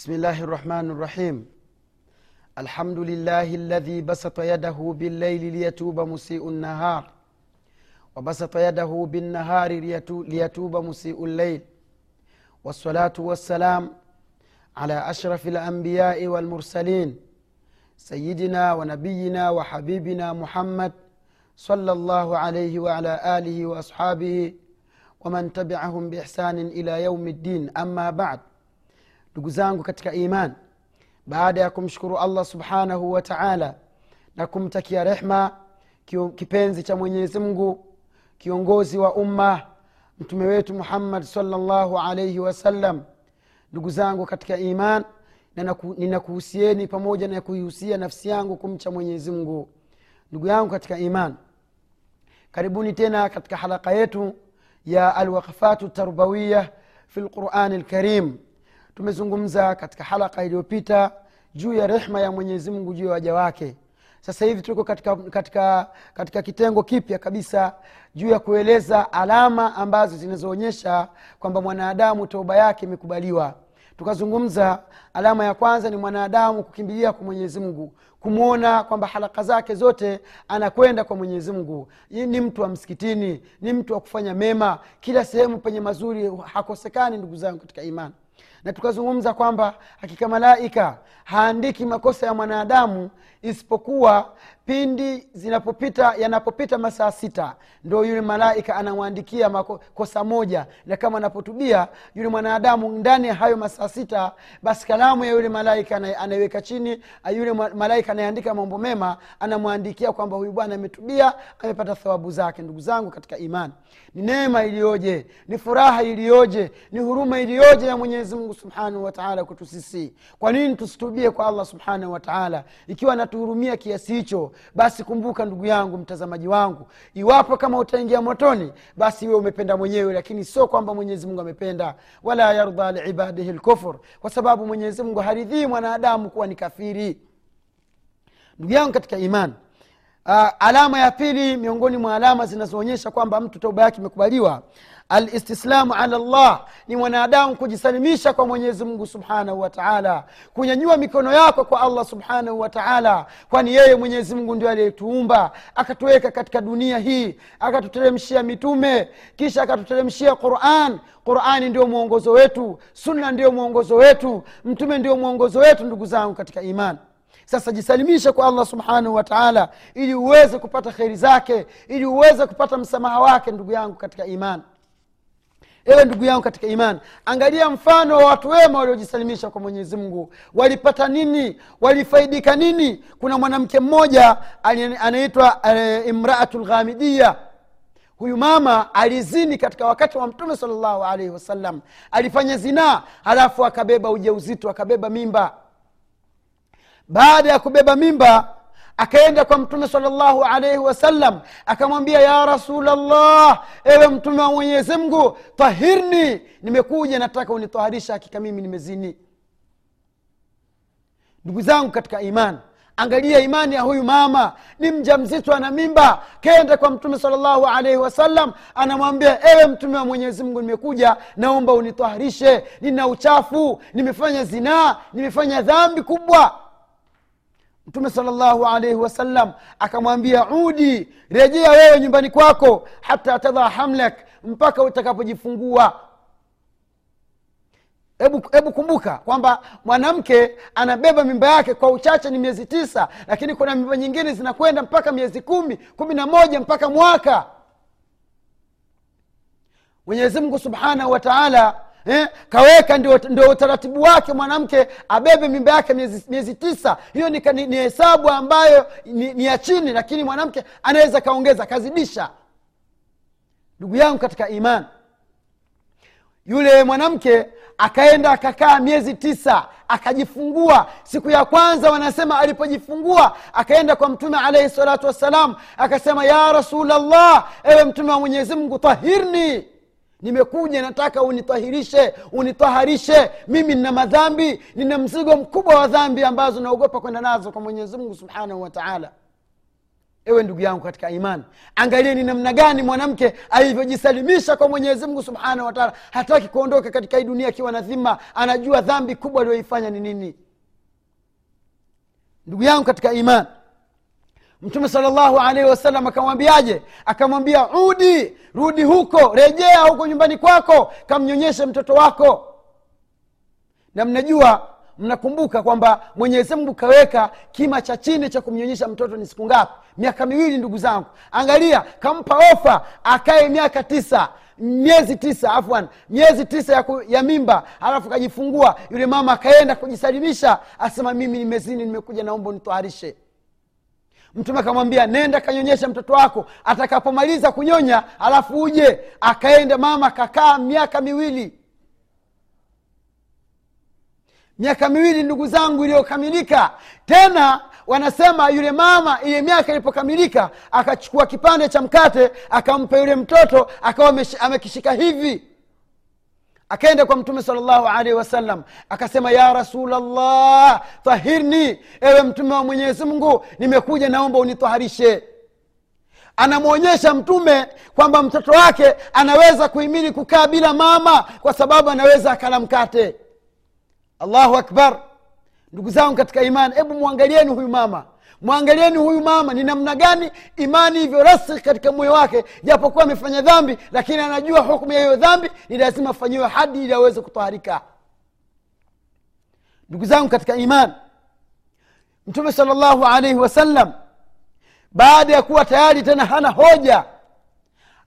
بسم الله الرحمن الرحيم. الحمد لله الذي بسط يده بالليل ليتوب مسيء النهار وبسط يده بالنهار ليتو- ليتوب مسيء الليل. والصلاة والسلام على أشرف الأنبياء والمرسلين سيدنا ونبينا وحبيبنا محمد صلى الله عليه وعلى آله وأصحابه ومن تبعهم بإحسان إلى يوم الدين. أما بعد ndugu zangu katika iman baada ya kumshukuru allah subhanahu wa taala na kumtakia rehma kipenzi cha mwenyezi mungu kiongozi wa umma mtume wetu muhammad salllahu alaihi wasallam ndugu zangu katika iman ninakuhusieni pamoja na kuihusia nafsi yangu kumcha mwenyezi mungu. Ndugu yangu katika iman karibuni tena katika halaka yetu ya alwaqfatu tarbawiya fi lqurani lkarim tumezungumza katika halaka iliyopita juu ya rehma ya mwenyezi mungu juu ya waja wake. Sasa hivi tuko katika, katika, katika kitengo kipya kabisa juu ya kueleza alama ambazo zinazoonyesha kwamba mwanadamu toba yake imekubaliwa. Tukazungumza alama ya kwanza ni mwanadamu kukimbilia kwa mwenyezi mungu kumwona kwamba halaka zake zote anakwenda kwa mwenyezi mungu. Ni mtu wa msikitini ni mtu wa kufanya mema. Kila sehemu penye mazuri hakosekani ndugu zangu katika imani na tukazungumza kwamba hakika malaika haandiki makosa ya mwanadamu isipokuwa pindi zinapopita yanapopita masaa sita ndo yule malaika anamwandikia kosa moja. Na kama anapotubia yule mwanadamu ndani ya hayo masaa sita basi kalamu ya yule malaika ana- anaiweka chini yule malaika anayeandika mambo mema anamwandikia kwamba huyu bwana ametubia amepata thawabu zake. Ndugu zangu katika imani ni neema iliyoje ni furaha iliyoje ni huruma iliyoje ya mwenyezi mungu subhanahu wataala kwetu sisi kwa nini tusitubie kwa allah subhanahu wataala ikiwa anatuhurumia kiasi hicho basi kumbuka ndugu yangu mtazamaji wangu iwapo kama utaingia motoni basi iwe umependa mwenyewe lakini sio kwamba mwenyezi mungu amependa. Wala yarda liibadihi lkufur kwa sababu mwenyezi mungu haridhii mwanadamu kuwa ni kafiri. Ndugu yangu katika imani uh, alama ya pili miongoni mwa alama zinazoonyesha kwamba mtu toba yake imekubaliwa alistislamu ala llah ni mwanadamu kujisalimisha kwa mwenyezi mungu subhanahu wa taala. Kunyanyua mikono yako kwa allah subhanahu wa taala. Kwani yeye mwenyezi mungu ndio aliyetuumba akatuweka katika dunia hii akatuteremshia mitume kisha akatuteremshia quran. Qurani ndio mwongozo wetu sunna ndio mwongozo wetu mtume ndio mwongozo wetu ndugu zangu katika imani sasa jisalimishe kwa allah subhanahu wa taala ili uweze kupata kheri zake ili uweze kupata msamaha wake ndugu yangu katika imani ewe ndugu yangu katika imani angalia mfano wa watu wema waliojisalimisha kwa mwenyezi mungu. Walipata nini? Walifaidika nini? Kuna mwanamke mmoja anaitwa uh, imraatu lghamidia huyu mama alizini katika wakati wa mtume salllahu alaihi wasallam. Alifanya zinaa halafu akabeba ujauzito akabeba mimba. Baada ya kubeba mimba akaenda kwa mtume salllahu alaihi wasallam akamwambia ya rasulllah ewe mtume wa mwenyezi mungu tahirni nimekuja nataka unitaharisha hakika mimi nimezini. Ndugu zangu katika imani angalia imani ya huyu mama ni mja mzito ana mimba. Kenda kwa mtume salllahu alaihi wasallam anamwambia ewe mtume wa mwenyezi mungu nimekuja naomba unitaharishe nina uchafu nimefanya zinaa nimefanya dhambi kubwa mtume salllahu alaihi wasallam akamwambia udi rejea wewe nyumbani kwako hata tadha hamlak mpaka utakapojifungua. Hebu hebu kumbuka kwamba mwanamke anabeba mimba yake kwa uchache ni miezi tisa lakini kuna mimba nyingine zinakwenda mpaka miezi kumi kumi na moja mpaka mwaka. Mwenyezimngu subhanahu wa taala eh, kaweka ndio, ndio utaratibu wake mwanamke abebe mimba yake miezi, miezi tisa. Hiyo ni, ni, ni hesabu ambayo ni, ni ya chini lakini mwanamke anaweza kaongeza akazidisha ndugu yangu katika imani yule mwanamke akaenda akakaa miezi tisa akajifungua. Siku ya kwanza wanasema alipojifungua akaenda kwa mtume alaihi salatu wassalam akasema ya rasulllah ewe mtume wa mwenyezi mungu tahirni nimekuja nataka unitahirishe unitaharishe mimi nina madhambi nina mzigo mkubwa wa dhambi ambazo naogopa kwenda nazo kwa mwenyezi mungu subhanahu wataala ewe ndugu yangu katika imani angalie ni namna gani mwanamke alivyojisalimisha kwa mwenyezi mungu subhanahu wataala hataki kuondoka katika hii dunia akiwa na dhima anajua dhambi kubwa aliyoifanya ni nini. Ndugu yangu katika imani mtume salllahu alaihi wasallam akamwambiaje? Akamwambia udi rudi huko rejea huko nyumbani kwako kamnyonyeshe mtoto wako. Na mnajua mnakumbuka kwamba mwenyezi mungu kaweka kima cha chini cha kumnyonyesha mtoto ni siku ngapi? Miaka miwili ndugu zangu. Angalia kampa ofa akae miaka tisa miezi tisa afwan miezi tisa ya, ku, ya mimba alafu kajifungua. Yule mama akaenda kujisalimisha asema mimi nimezini nimekuja naomba unitoharishe mtume akamwambia nenda kanyonyesha mtoto wako. Atakapomaliza kunyonya alafu uje akaenda mama akakaa miaka miwili. Miaka miwili ndugu zangu iliyokamilika. Tena wanasema yule mama ile miaka ilipokamilika akachukua kipande cha mkate akampa yule mtoto akawa amekishika hivi akaenda kwa mtume salllahu alaihi wasallam akasema ya rasulllah tahirni ewe mtume wa mwenyezi mungu nimekuja naomba unitaharishe anamwonyesha mtume kwamba mtoto wake anaweza kuhimili kukaa bila mama kwa sababu anaweza akala mkate. Allahu akbar. Ndugu zangu katika imani hebu mwangalieni huyu mama mwangalieni huyu mama ni namna gani imani hivyo rasik katika moyo wake japokuwa amefanya dhambi lakini anajua hukmu ya hiyo dhambi ni lazima afanyiwe hadi ili aweze kutaharika ndugu zangu katika imani mtume sala llahu alaihi wasallam baada ya kuwa tayari tena hana hoja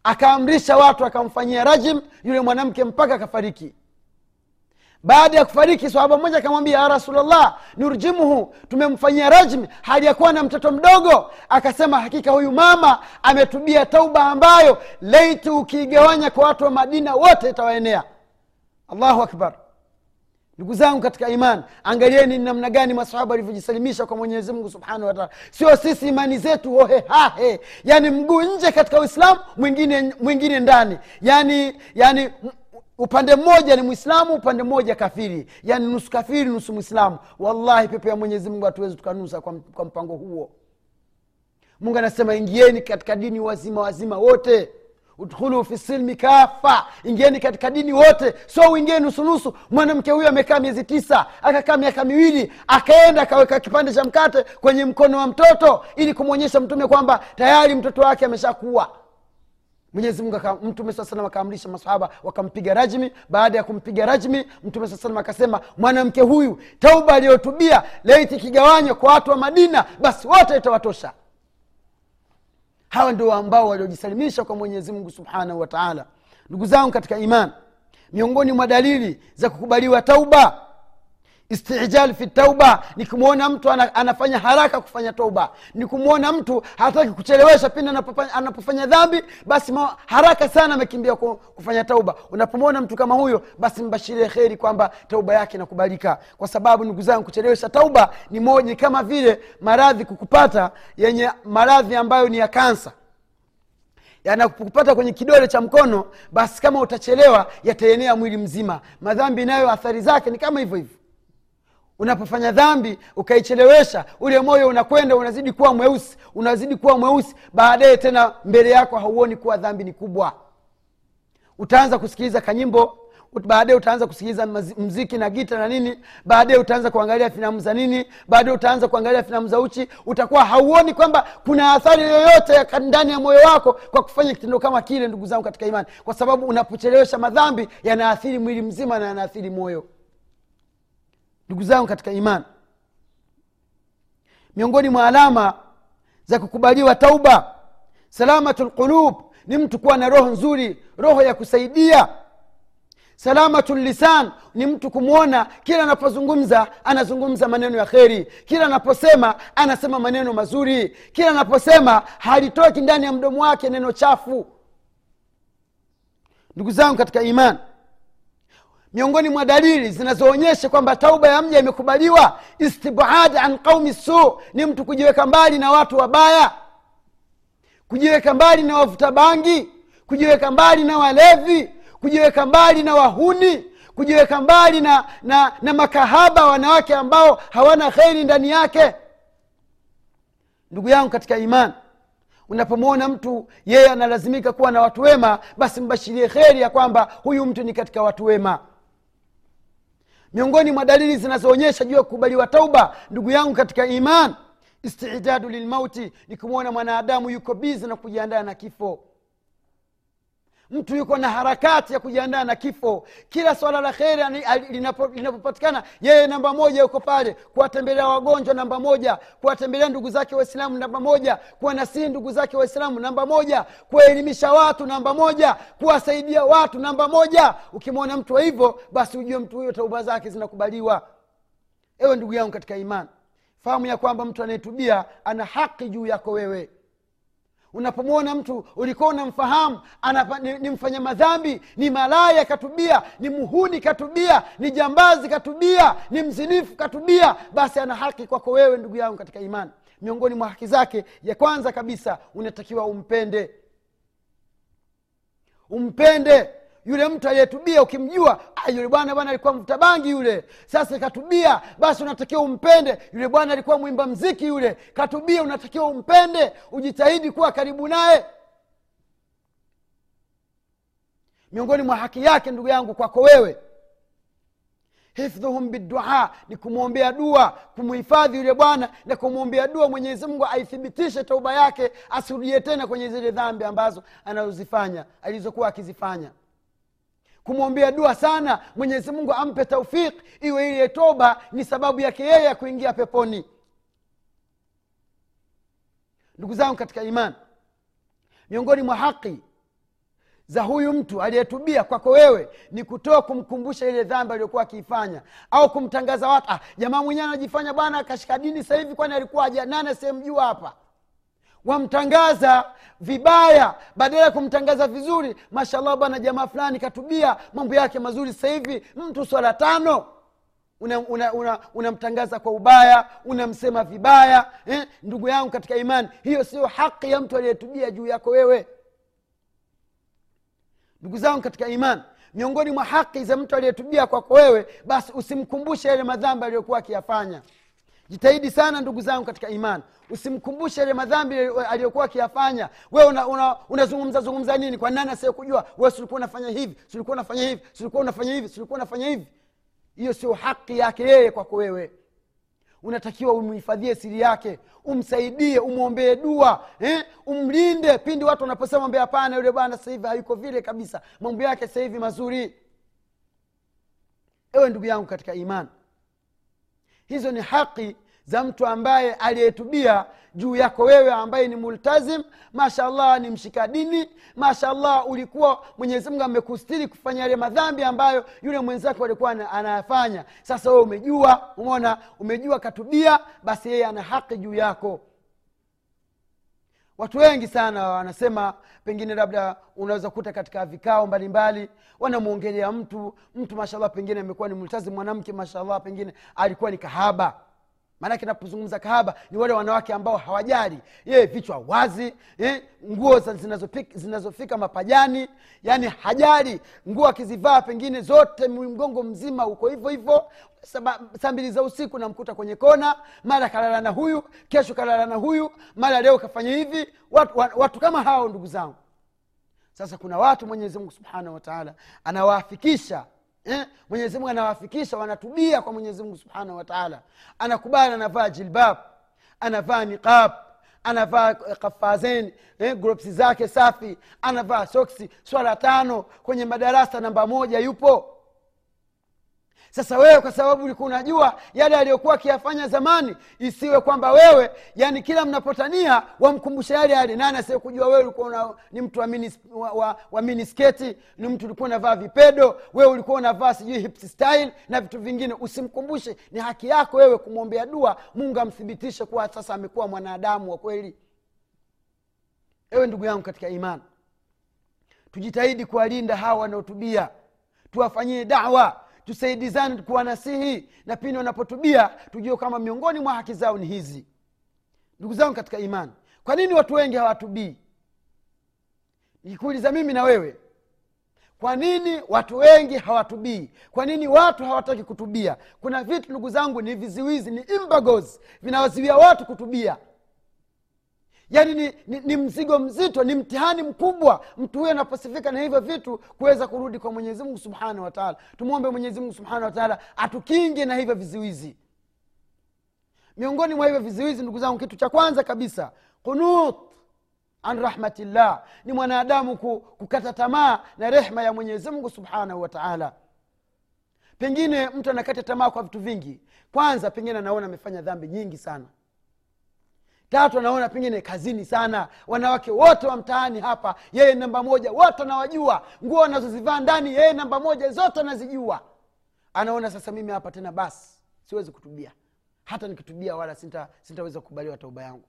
akaamrisha watu akamfanyia rajim yule mwanamke mpaka akafariki baada ya kufariki sahaba mmoja akamwambia ya rasulllah nurjimuhu. Tumemfanyia rajmi hali ya kuwa na mtoto mdogo. Akasema hakika huyu mama ametubia tauba ambayo leiti ukiigawanya kwa watu wa madina wote itawaenea. Allahu akbar. Ndugu zangu katika iman angalieni ni namna gani masahaba walivyojisalimisha kwa mwenyezi mungu subhanahu wataala sio sisi imani zetu hohehahe yani mguu nje katika uislamu mwingine mwingine ndani. Yaani yani upande mmoja ni mwislamu upande mmoja kafiri. Yaani nusu kafiri nusu mwislamu wallahi pepo ya mwenyezi mungu hatuwezi tukanusa kwa, kwa mpango huo. Mungu anasema ingieni katika dini wazima wazima wote. Udkhulu fi silmi kafa ingieni katika dini wote. So uingie nusunusu mwanamke huyu amekaa miezi tisa akakaa miaka miwili akaenda akaweka kipande cha mkate kwenye mkono wa mtoto ili kumwonyesha mtume kwamba tayari mtoto wake ameshakuwa mwenyezi mungu mtume saa salam akaamrisha masahaba wakampiga rajmi. Baada ya kumpiga rajmi mtume saa salam akasema mwanamke huyu tauba aliyotubia leiti ikigawanywa kwa watu wa madina basi wote itawatosha. Hawa ndio ambao waliojisalimisha kwa mwenyezi mungu subhanahu wa taala. Ndugu zangu katika iman miongoni mwa dalili za kukubaliwa tauba istijal fi tauba ni kumwona mtu ana, anafanya haraka kufanya tauba. Ni kumwona mtu hataki kuchelewesha pindi anapofanya, anapofanya dhambi basi ma, haraka sana amekimbia kufanya tauba. Unapomwona mtu kama huyo basi mbashirie kheri kwamba tauba yake inakubalika. Kwa sababu ndugu zangu kuchelewesha tauba ni moja kama vile maradhi kukupata yenye maradhi ambayo ni ya kansa. Yanakupata kwenye kidole cha mkono basi kama utachelewa yataenea mwili mzima. Madhambi nayo athari zake ni kama hivyo hivyo unapofanya dhambi ukaichelewesha ule moyo unakwenda unazidi kuwa mweusi unazidi kuwa mweusi. Baadaye tena mbele yako hauoni kuwa dhambi ni kubwa. Utaanza kusikiliza kanyimbo baadaye utaanza kusikiliza mziki na gita na nini. Baadae utaanza kuangalia filamu za nini. Baadae utaanza kuangalia filamu za uchi. Utakuwa hauoni kwamba kuna athari yoyote ndani ya moyo wako kwa kufanya kitendo kama kile ndugu zangu katika imani. Kwa sababu unapochelewesha madhambi yanaathiri mwili mzima na yanaathiri moyo ndugu zangu katika imani miongoni mwa alama za kukubaliwa tauba salamatu lqulub ni mtu kuwa na roho nzuri roho ya kusaidia. Salamatu lisan ni mtu kumwona kila anapozungumza anazungumza maneno ya kheri. Kila anaposema anasema maneno mazuri. Kila anaposema halitoki ndani ya mdomo wake neno chafu. Ndugu zangu katika imani miongoni mwa dalili zinazoonyesha kwamba tauba ya mja imekubaliwa istibad an qaumi su ni mtu kujiweka mbali na watu wabaya kujiweka mbali na wavuta bangi kujiweka mbali na walevi kujiweka mbali na wahuni kujiweka mbali na, na, na makahaba wanawake ambao hawana kheri ndani yake. Ndugu yangu katika imani unapomwona mtu yeye analazimika kuwa na watu wema basi mbashirie kheri ya kwamba huyu mtu ni katika watu wema miongoni mwa dalili zinazoonyesha juu ya kukubaliwa tauba ndugu yangu katika iman istidadu lilmauti ni kumwona mwanadamu yuko bizi na kujiandaa na kifo mtu yuko na harakati ya kujiandaa na kifo. Kila swala la kheri linapopatikana yeye namba moja yuko pale. Kuwatembelea wagonjwa namba moja. Kuwatembelea ndugu zake waislamu namba moja. Kuwanasihi ndugu zake waislamu namba moja. Kuwaelimisha watu namba moja. Kuwasaidia watu namba moja. Ukimwona mtu wa hivyo basi ujue mtu huyo tauba zake zinakubaliwa. Ewe ndugu yangu katika imani fahamu ya kwamba mtu anayetubia ana haki juu yako wewe unapomwona mtu ulikuwa unamfahamu ni, ni mfanya madhambi ni malaya katubia ni muhuni katubia ni jambazi katubia ni mzinifu katubia basi ana haki kwako wewe ndugu yangu katika imani. Miongoni mwa haki zake ya kwanza kabisa unatakiwa umpende. Umpende yule mtu aliyetubia ukimjua ah, yule bwana bwana alikuwa mvuta bangi yule. Sasa katubia basi unatakiwa umpende. Yule bwana alikuwa mwimba mziki yule. Katubia unatakiwa umpende. Ujitahidi kuwa karibu naye. Miongoni mwa haki yake ndugu yangu kwako wewe hifdhuhum bidua ni kumwombea dua kumhifadhi yule bwana na kumwombea dua mwenyezi mungu aithibitishe tauba yake asirudie tena kwenye zile dhambi ambazo anazozifanya alizokuwa akizifanya kumwombea dua sana mwenyezi mungu ampe taufik iwe ile toba ni sababu yake yeye ya kuingia peponi. Ndugu zangu katika imani miongoni mwa haki za huyu mtu aliyetubia kwako wewe ni kutoa kumkumbusha ile dhambi aliyokuwa akiifanya au kumtangaza watu ah, jamaa mwenyewe anajifanya bwana akashika dini sahivi hivi kwani alikuwa ajanane sehemu juu hapa wamtangaza vibaya. Badala ya kumtangaza vizuri mashallah bwana jamaa fulani katubia mambo yake mazuri sasa hivi mtu swala tano. Unamtangaza una, una, una kwa ubaya unamsema vibaya eh? ndugu yangu katika imani. Hiyo sio haki ya mtu aliyetubia juu yako wewe. Ndugu zangu katika imani miongoni mwa haki za mtu aliyetubia kwako wewe basi usimkumbushe yale madhambi aliyokuwa akiyafanya jitahidi sana ndugu zangu katika imani. Usimkumbushe yale madhambi aliyokuwa akiyafanya. Wewe unazungumza una, una zungumza nini? Kwa nani asiyekujua? We sulikuwa unafanya hivi sulikuwa unafanya hivi sulikuwa unafanya hivi sulikuwa unafanya hivi. Hiyo sio haki yake yeye kwako wewe. Unatakiwa umhifadhie siri yake umsaidie umwombee dua eh? umlinde pindi watu wanaposema mbe hapana yule bwana hivi hayuko vile kabisa. Mambo yake hivi mazuri. Ewe ndugu yangu katika imani hizo ni haki za mtu ambaye aliyetubia juu yako wewe ambaye ni multazim. Mashallah ni mshika dini. Mashallah ulikuwa mwenyezimungu amekustiri kufanya yale madhambi ambayo yule mwenzako alikuwa anayafanya. Sasa wewe umejua umona umejua katubia basi yeye ana haki juu yako. Watu wengi sana wanasema pengine labda unaweza kuta katika vikao mbalimbali wanamwongelea mtu mtu mashallah pengine amekuwa ni multazim mwanamke mashallah pengine alikuwa ni kahaba maanake napozungumza kahaba ni wale wanawake ambao hawajali. Ye vichwa wazi ye, nguo zinazofika, mapajani yani hajali. Nguo akizivaa pengine zote mgongo mzima uko hivyo hivyo. Saa mbili za usiku namkuta kwenye kona mara kalala na huyu kesho kalala na huyu mara leo kafanya hivi. Watu, watu, watu kama hao ndugu zangu. Sasa kuna watu mwenyezi mungu subhanahu wataala anawaafikisha eh? mwenyezi anawafikisha wanatubia kwa mwenyezi mungu subhanahu wataala anakubali anavaa jilbab anavaa niqab anavaa kafazeni eh, gropsi zake safi anavaa soksi swala tano kwenye madarasa namba moja yupo sasa wewe kwa sababu ulikuwa unajua yale aliyokuwa akiyafanya zamani isiwe kwamba wewe yani kila mnapotania wamkumbusha yale yale. Nani asiyekujua wewe ulikuwa ni mtu wa, minis, wa, wa, wa minisketi ni mtu ulikuwa unavaa vipedo wewe ulikuwa unavaa sijui hips style na vitu vingine. Usimkumbushe ni haki yako wewe kumwombea dua. Mungu amthibitishe kuwa sasa amekuwa mwanadamu wa kweli. Ewe ndugu yangu katika imani tujitahidi kuwalinda hawa wanaotubia. Tuwafanyie dawa tusaidizane kuwanasihi na pindi wanapotubia tujue kwamba miongoni mwa haki zao ni hizi. Ndugu zangu katika imani kwa nini watu wengi hawatubii? Nikikuuliza mimi na wewe kwa nini watu wengi hawatubii? Kwa nini watu hawataki kutubia? Kuna vitu ndugu zangu ni viziwizi ni imbagos vinawaziwia watu kutubia yaani ni, ni, ni mzigo mzito ni mtihani mkubwa mtu huyo anaposifika na hivyo vitu kuweza kurudi kwa mwenyezi mungu subhanahu wataala tumwombe mwenyezi mungu subhanahu wataala atukinge na hivyo viziwizi miongoni mwa hivyo viziwizi ndugu zangu kitu cha kwanza kabisa kunut an rahmatillah. Ni mwanadamu kukata tamaa na rehma ya mwenyezi mungu subhanahu wataala pengine mtu anakata tamaa kwa vitu vingi. Kwanza pengine anaona amefanya dhambi nyingi sana tatu anaona pengine kazini sana. Wanawake wote wa mtaani hapa yeye namba moja wote anawajua nguo anazozivaa ndani yeye namba moja zote anazijua anaona sasa mimi hapa tena basi siwezi kutubia. Hata nikitubia wala sinta, kukubaliwa tauba yangu.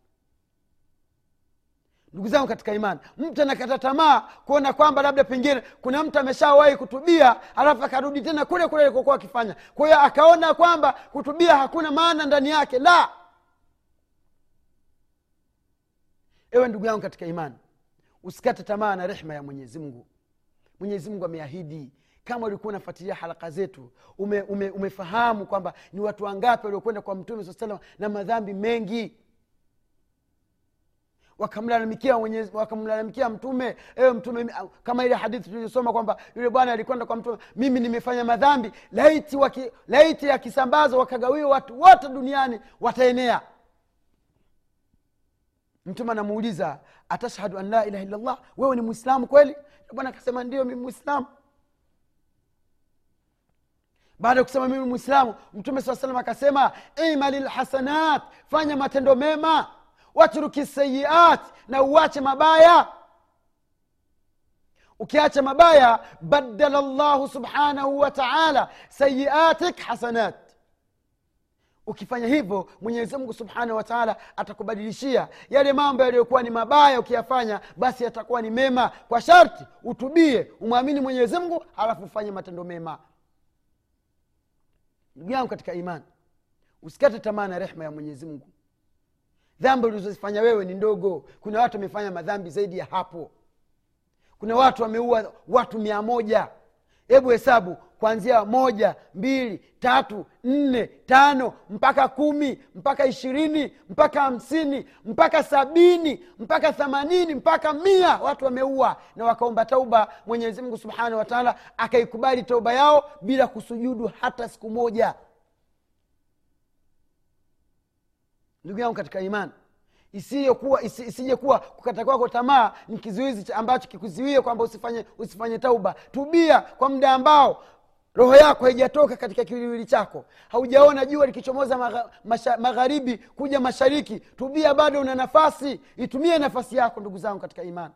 Ndugu zangu katika imani mtu anakata tamaa kuona kwamba labda pengine kuna mtu ameshawahi kutubia alafu akarudi tena kule kule alikokuwa akifanya. Kwa hiyo akaona kwamba kutubia hakuna maana ndani yake la ewe ndugu yangu katika imani usikate tamaa na rehma ya mwenyezi mungu. Mwenyezi mungu ameahidi kama ulikuwa unafuatilia haraka zetu ume, ume, umefahamu kwamba ni watu wangapi waliokwenda kwa mtume saa salama na madhambi mengi. Wakamlalamikia wakamlalamikia mtume. Ewe mtume kama ile hadithi tuliosoma kwamba yule bwana alikwenda kwa mtume mimi nimefanya madhambi laiti, waki, laiti yakisambazwa wakagawiwa watu wote duniani wataenea mtume anamuuliza atashhadu an la ilaha illallah wewe ni mwislamu kweli? Bwana akasema ndio mimi mwislamu baada ya kusema mimi mwislamu mtume saa salam akasema imali lhasanat fanya matendo mema watruki sayiat na uache mabaya. Ukiacha mabaya badala llahu subhanahu wa taala sayiatik hasanat ukifanya hivyo mwenyezi mungu subhanahu wataala atakubadilishia. Yale mambo yaliyokuwa ni mabaya ukiyafanya basi yatakuwa ni mema. Kwa sharti utubie umwamini mwenyezi mungu halafu ufanye matendo mema. Ndugu yangu katika imani usikate tamaa na rehma ya mwenyezi mungu. Dhambi ulizozifanya wewe ni ndogo. Kuna watu wamefanya madhambi zaidi ya hapo. Kuna watu wameua watu mia moja. Hebu hesabu kuanzia moja mbili tatu nne tano mpaka kumi mpaka ishirini mpaka hamsini mpaka sabini mpaka themanini mpaka mia. Watu wameua na wakaomba tauba. Mwenyezi mungu subhanahu wataala akaikubali tauba yao bila kusujudu hata siku moja. Ndugu yangu katika imani isiyokuwa isi, kukata kwako tamaa ni kizuizi ambacho kikuzuie kwamba usifanye usifanye tauba. Tubia kwa muda ambao roho yako haijatoka katika kiwiliwili chako. Haujaona jua likichomoza magharibi kuja mashariki. Tubia bado una nafasi. Itumie nafasi yako ndugu zangu katika imani.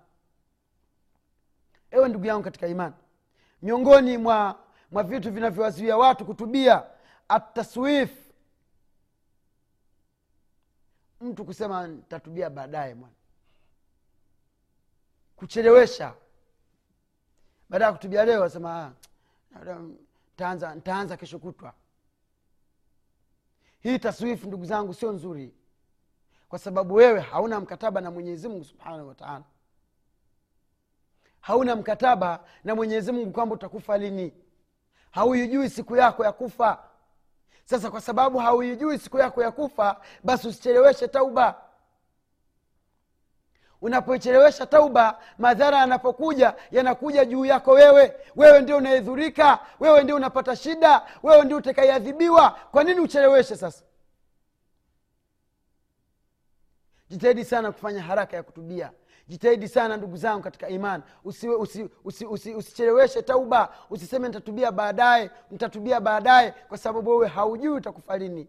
Ewe ndugu yangu katika imani miongoni mwa mwa vitu vinavyowazuia watu kutubia ataswif mtu kusema ntatubia baadaye mwana. Kuchelewesha. Baada ya kutubia leo asema ntaanza ntaanza kesho kutwa. Hii taswifu ndugu zangu sio nzuri. Kwa sababu wewe hauna mkataba na mwenyezi mungu subhanahu wataala hauna mkataba na mwenyezi mungu kwamba utakufa lini. Hauijui siku yako ya kufa. Sasa kwa sababu hauijui siku yako ya kufa basi usicheleweshe tauba unapoichelewesha tauba madhara yanapokuja yanakuja juu yako wewe. Wewe ndio unaedhurika wewe ndio unapata shida wewe ndio utakaiadhibiwa kwa nini ucheleweshe sasa? Jitahidi sana kufanya haraka ya kutubia. Jitahidi sana ndugu zangu katika iman usicheleweshe usi, usi, usi, usi tauba. Usiseme nitatubia baadaye nitatubia baadaye kwa sababu wewe haujui utakufa lini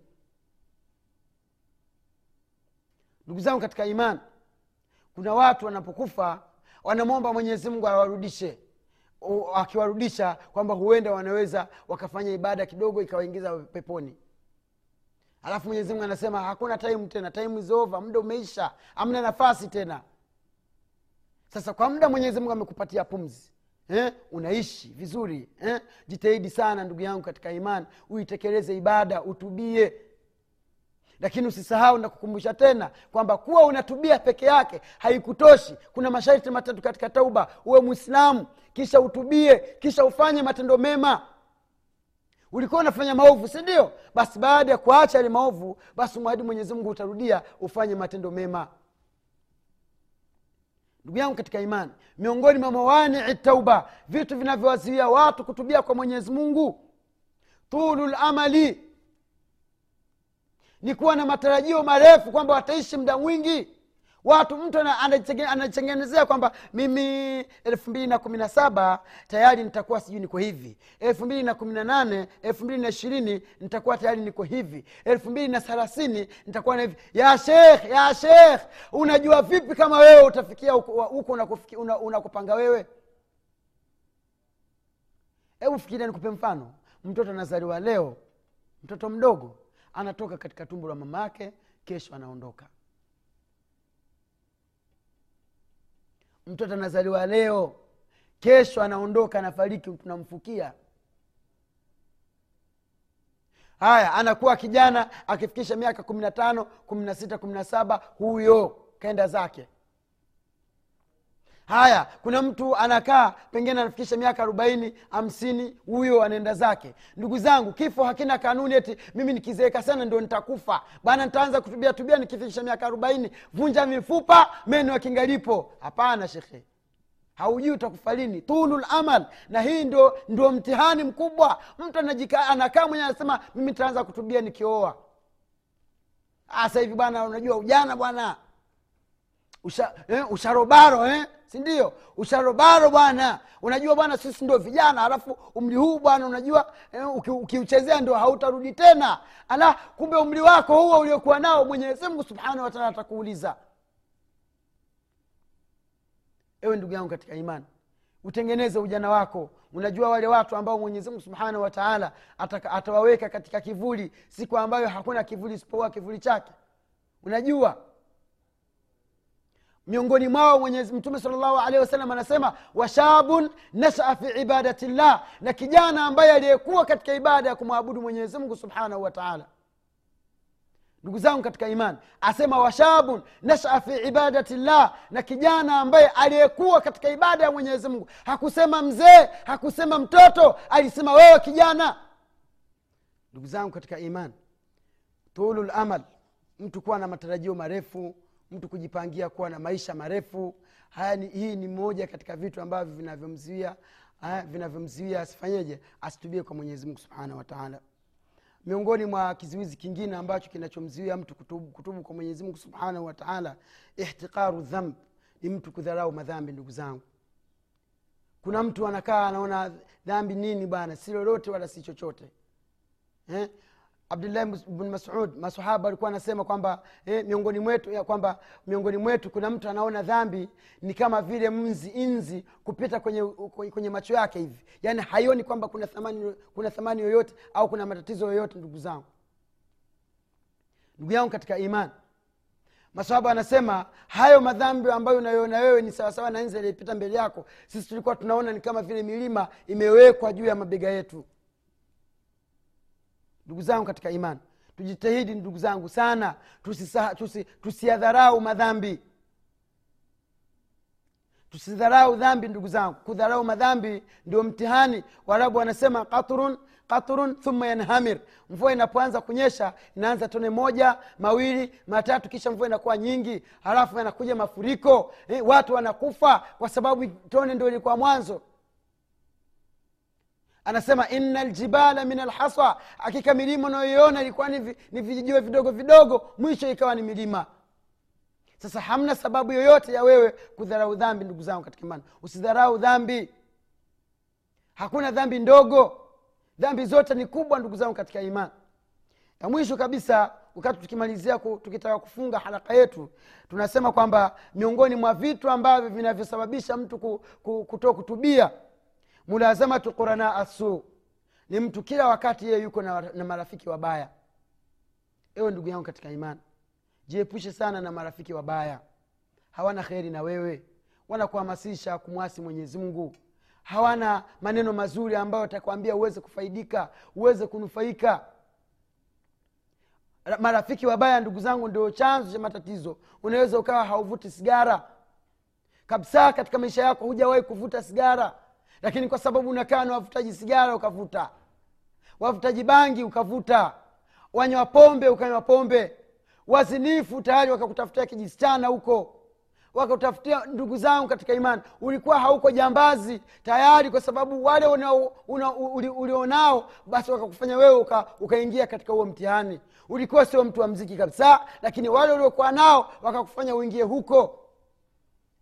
ndugu zangu katika imani kuna watu wanapokufa wanamwomba mwenyezi mungu awarudishe akiwarudisha kwamba huenda wanaweza wakafanya ibada kidogo ikawaingiza peponi alafu mwenyezi mungu anasema hakuna taimu tena taimu izova muda umeisha amna nafasi tena sasa kwa muda mwenyezi mungu amekupatia pumzi eh? unaishi vizuri eh? jitahidi sana ndugu yangu katika imani uitekeleze ibada utubie lakini usisahau na kukumbusha tena kwamba kuwa unatubia peke yake haikutoshi. Kuna masharti matatu katika tauba. Uwe mwislamu kisha utubie kisha ufanye matendo mema. Ulikuwa unafanya maovu si ndio? Basi baada ya kuacha yale maovu basi mwahidi mwenyezi mungu utarudia ufanye matendo mema. Ndugu yangu katika imani miongoni mwa mawanii tauba vitu vinavyowaziwia watu kutubia kwa mwenyezi mungu. Tulu lamali ni kuwa na matarajio marefu kwamba wataishi muda mwingi. Watu mtu anajitengenezea kwamba mimi elfu mbili na kumi na saba tayari nitakuwa sijui niko hivi. Elfu mbili na kumi na nane elfu mbili na ishirini nitakuwa tayari niko hivi. Elfu mbili na thelathini nitakuwa na hivi. Ya shekh ya shekh unajua vipi kama wewe utafikia huko unakopanga wewe? Hebu fikiria nikupe mfano. Mtoto anazaliwa leo mtoto mdogo anatoka katika tumbo la mama yake kesho anaondoka. Mtoto anazaliwa leo kesho anaondoka anafariki tunamfukia. Haya anakuwa kijana akifikisha miaka kumi na tano kumi na sita kumi na saba huyo kaenda zake haya kuna mtu anakaa pengine anafikisha miaka arobaini hamsini huyo anaenda zake. Ndugu zangu kifo hakina kanuni eti mimi nikizeeka sana ndio nitakufa. Bwana nitaanza kutubia tubia nikifikisha miaka arobaini. Vunja mifupa meno yakingalipo hapana shekhe. Haujui utakufa lini. Tulul amal. Na hii ndio ndio mtihani mkubwa. Mtu anakaa mwenye anasema mimi nitaanza kutubia nikioa. Sasa hivi bwana unajua ujana bwana. Usha, eh, usharobaro eh? Sindio usharobaro bwana. Unajua bwana sisi ndio vijana alafu umri huu bwana unajua eh, uki, ukiuchezea ndio hautarudi tena. Ala kumbe umri wako huo uliokuwa nao mwenyezi mungu subhanahu wataala atakuuliza. Ewe ndugu yangu katika imani utengeneze ujana wako. Unajua wale watu ambao mwenyezi mungu subhanahu wataala atawaweka katika kivuli siku ambayo hakuna kivuli isipokuwa kivuli chake. Unajua miongoni mwao mwenyezi mtume salllahu alehi wasallam anasema washabun nashaa fi ibadati llah na kijana ambaye aliyekuwa katika ibada ya kumwabudu mwenyezimungu subhanahu wa taala. Ndugu zangu katika imani asema washabun nashaa fi ibadati llah na kijana ambaye aliyekuwa katika ibada ya mwenyezi mungu. Hakusema mzee hakusema mtoto alisema wewe kijana. Ndugu zangu katika imani tulu lamal mtu kuwa na matarajio marefu mtu kujipangia kuwa na maisha marefu. Haya ni, hii ni moja katika vitu ambavyo vinavyomzuia vinavyomzuia asifanyeje? Asitubie kwa mwenyezi mungu subhanahu wataala miongoni mwa kizuizi kingine ambacho kinachomzuia mtu kutubu, kutubu kwa mwenyezi mungu subhanahu wataala ihtiqaru dhamb ni mtu kudharau madhambi ndugu zangu. Kuna mtu anakaa anaona dhambi nini bwana? Si lolote wala si chochote. Eh? Abdullahi bn masud masahaba alikuwa anasema kwamba eh, miongoni mwetu ya kwamba miongoni mwetu kuna mtu anaona dhambi ni kama vile mzi inzi kupita kwenye, kwenye macho yake hivi. Yaani haioni kwamba kuna thamani kuna thamani yoyote au kuna matatizo yoyote ndugu zangu. Ndugu yangu katika imani. Masahaba anasema hayo madhambi ambayo unayoona wewe ni sawasawa na nzi aliyepita mbele yako sisi tulikuwa tunaona ni kama vile milima imewekwa juu ya mabega yetu ndugu zangu katika imani tujitahidi ndugu zangu sana tusiadharau tusi, madhambi. Tusidharau dhambi ndugu zangu. Kudharau madhambi ndio mtihani. Warabu wanasema qatrun qatrun thumma yanhamir. Mvua inapoanza kunyesha inaanza tone moja mawili matatu kisha mvua inakuwa nyingi halafu yanakuja mafuriko. Eh, watu wanakufa kwa sababu tone ndio ilikuwa mwanzo anasema ina ljibala min alhasa hakika milima unayoiona ilikuwa ni, vijijiwe vidogo vidogo mwisho ikawa ni milima. Sasa hamna sababu yoyote ya wewe kudharau dhambi ndugu zangu katika imani. Usidharau dhambi. Hakuna dhambi ndogo. Dhambi zote ni kubwa ndugu zangu katika imani. Ya mwisho kabisa wakati tukimalizia tukitaka kufunga haraka yetu tunasema kwamba miongoni mwa vitu ambavyo vinavyosababisha mtu kutoa kutubia mulazamatu qurana asu ni mtu kila wakati yeye yuko na, na marafiki wabaya. Ewe ndugu yangu katika imani jiepushe sana na marafiki wabaya. Hawana kheri na wewe. Wanakuhamasisha kumwasi mwenyezi hawana maneno mazuri ambayo atakwambia uweze kufaidika uweze kunufaika. Marafiki wabaya ndugu zangu ndio chanzo cha matatizo. Unaweza ukawa hauvuti sigara. Kabisa katika maisha yako hujawahi kuvuta sigara lakini kwa sababu unakaa na wavutaji sigara ukavuta. Wavutaji bangi ukavuta. Wanywa pombe ukanywa pombe. Wazinifu tayari wakakutafutia kijisichana huko. Wakatafutia ndugu zangu katika imani. Ulikuwa hauko jambazi tayari kwa sababu wale ulionao basi wakakufanya wewe uka, ukaingia katika huo mtihani. Ulikuwa sio mtu wa mziki kabisa lakini wale uliokuwa nao wakakufanya uingie huko.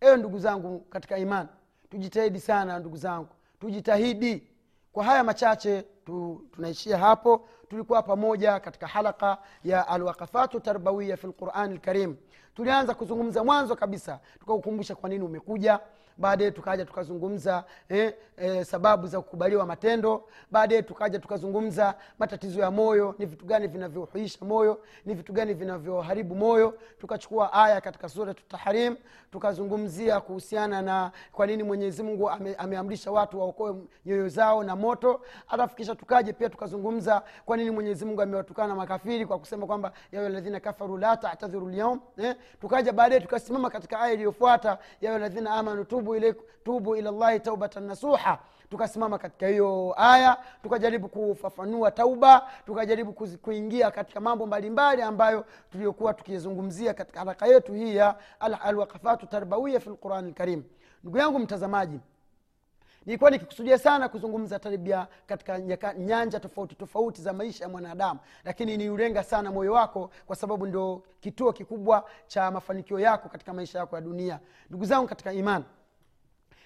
Ewe ndugu zangu katika imani tujitahidi sana ndugu zangu. Tujitahidi. Kwa haya machache tu, tunaishia hapo. Tulikuwa pamoja katika halaka ya alwakafatu tarbawiya fi lqurani lkarim tulianza kuzungumza mwanzo kabisa tukaukumbusha kwa nini umekuja baadaye tukaja tukazungumza eh, eh, sababu za kukubaliwa matendo. Baadaye tukaja tukazungumza matatizo ya moyo ni vitu gani vinavyohuisha moyo ni vitu gani vinavyoharibu moyo. Tukachukua aya katika suratu tahrim tukazungumzia kuhusiana na kwa nini mwenyezi mungu ame, ameamrisha watu waokoe nyoyo zao na moto. Alafu kisha tukaje pia tukazungumza kwa nini mwenyezi mungu amewatukana makafiri kwa kusema kwamba yawe ladhina kafaru la tatadhiru lyaum eh? tukaja baadaye tukasimama katika aya iliyofuata yawe ladhina amanu tubu, ile, tubu ila llahi taubatan nasuha. Tukasimama katika hiyo aya tukajaribu kufafanua tauba tukajaribu kuingia katika mambo mbalimbali ambayo tuliyokuwa tukizungumzia katika haraka yetu hii ya alwakafatu tarbawia fi lqurani lkarim ndugu yangu mtazamaji nilikuwa nikikusudia sana kuzungumza tarbia katika nyanja tofauti tofauti za maisha ya mwanadamu lakini niulenga sana moyo wako kwa sababu ndio kituo kikubwa cha mafanikio yako katika maisha yako ya dunia. Ndugu zangu katika imani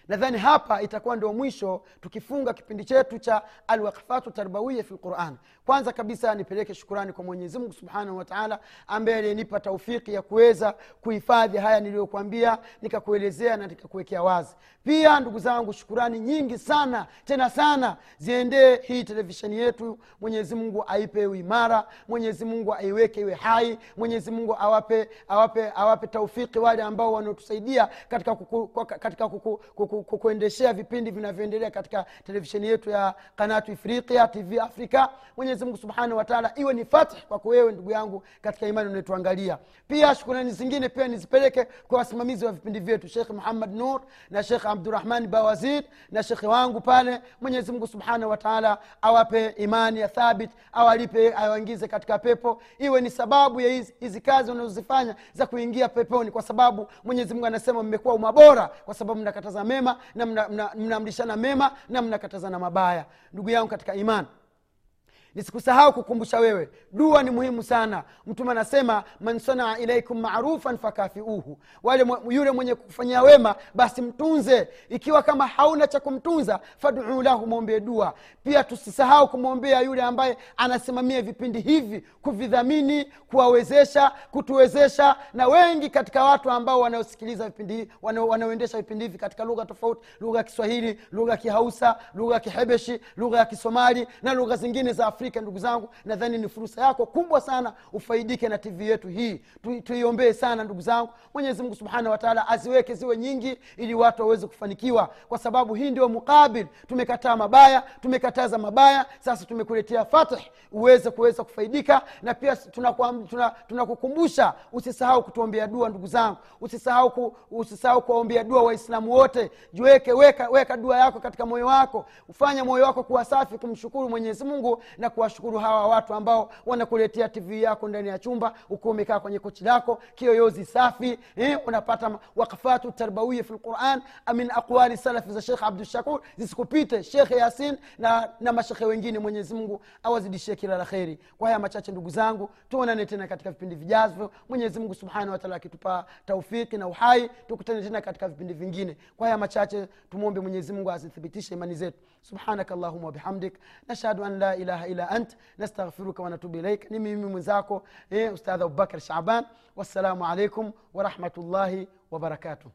nadhani hapa itakuwa ndio mwisho tukifunga kipindi chetu cha alwakfatu tarbawiya fi lquran kwanza kabisa nipeleke shukurani kwa mwenyezimngu subhanahu wataala ambaye aliyenipa taufiki ya kuweza kuhifadhi haya niliyokuambia nikakuelezea na nikakuwekea wazi. Pia ndugu zangu shukurani nyingi sana tena sana ziendee hii televisheni yetu. Mwenyezi mungu aipe uimara mwenyezi mungu aiweke iwe hai mwenyezi mungu awape awape awape taufiki wale ambao wanaotusaidia katika kuku, katika kuku, kuku, kukuendeshea vipindi vinavyoendelea katika televisheni yetu ya kanatu ifriqia tv afrika. Mwenyezi subhanahu wataala iwe ni fathi kwako wewe ndugu yangu katika imani unaetuangalia pia shukurani zingine pia nizipeleke kwa wasimamizi wa vipindi vyetu shekh muhammad nur na shekh abdurahmani bawazid na shekhe wangu pale. Mwenyezi subhanahu wataala awape imani ya thabit awalipe awaingize katika pepo. Iwe ni sababu ya hizi, kazi unazozifanya za kuingia peponi kwa sababu mwenyezi anasema mmekuwa umabora kwa sababu mnakataza mema na mnaamrishana mna, mna mema na mnakatazana mabaya. Ndugu yangu katika imani nisikusahau kukumbusha wewe dua ni muhimu sana. Mtume anasema man sanaa ilaikum marufan fakafiuhu. Wale yule mwenye kufanyia wema basi mtunze. Ikiwa kama hauna cha kumtunza faduu lahu mwombee dua. Pia tusisahau kumwombea yule ambaye anasimamia vipindi hivi kuvidhamini kuwawezesha kutuwezesha. Na wengi katika watu ambao wanaosikiliza vipindi wanaoendesha vipindi hivi katika lugha tofauti lugha ya kiswahili lugha ya kihausa lugha ya kihebeshi lugha ya kisomali na lugha zingine za afrika ndugu zangu nadhani ni fursa yako kubwa sana ufaidike na tv yetu hii. Tuiombee sana ndugu zangu. Mwenyezi mungu subhanahu wataala aziweke ziwe nyingi ili watu waweze kufanikiwa. Kwa sababu hii ndio mukabil tumekataa mabaya tumekataza mabaya. Sasa tumekuletea fatih uweze kuweza kufaidika. Na pia tunakukumbusha tuna, tuna usisahau kutuombea dua ndugu zangu. Usisahau ku, usisahau kuwaombea dua waislamu wote. Jiweke weka, weka dua yako katika moyo wako. Ufanya moyo wako kuwa safi kumshukuru mwenyezi mungu na kuwashukuru hawa watu ambao wanakuletea tv yako ndani ya chumba ukiwa umekaa kwenye kochi lako kiyoyozi safi eh, unapata wakafatu tarbawia fi lquran min aqwali salafi za shekh abdushakur zisikupite shekhe yasin na, na mashekhe wengine mwenyezi mungu awazidishie kila la kheri. Kwa haya machache ndugu zangu tuonane tena katika vipindi vijavyo. Mwenyezi mungu subhanahu wataala akitupa taufiki na uhai tukutane tena katika vipindi vingine. Kwa haya machache tumwombe mwenyezi azithibitishe imani zetu سبحانك اللهم وبحمدك نشهد أن لا إله إلا أنت نستغفرك ونتوب إليك. نميم ميمي مزاكو إيه أستاذ أبو بكر شعبان والسلام عليكم ورحمة الله وبركاته.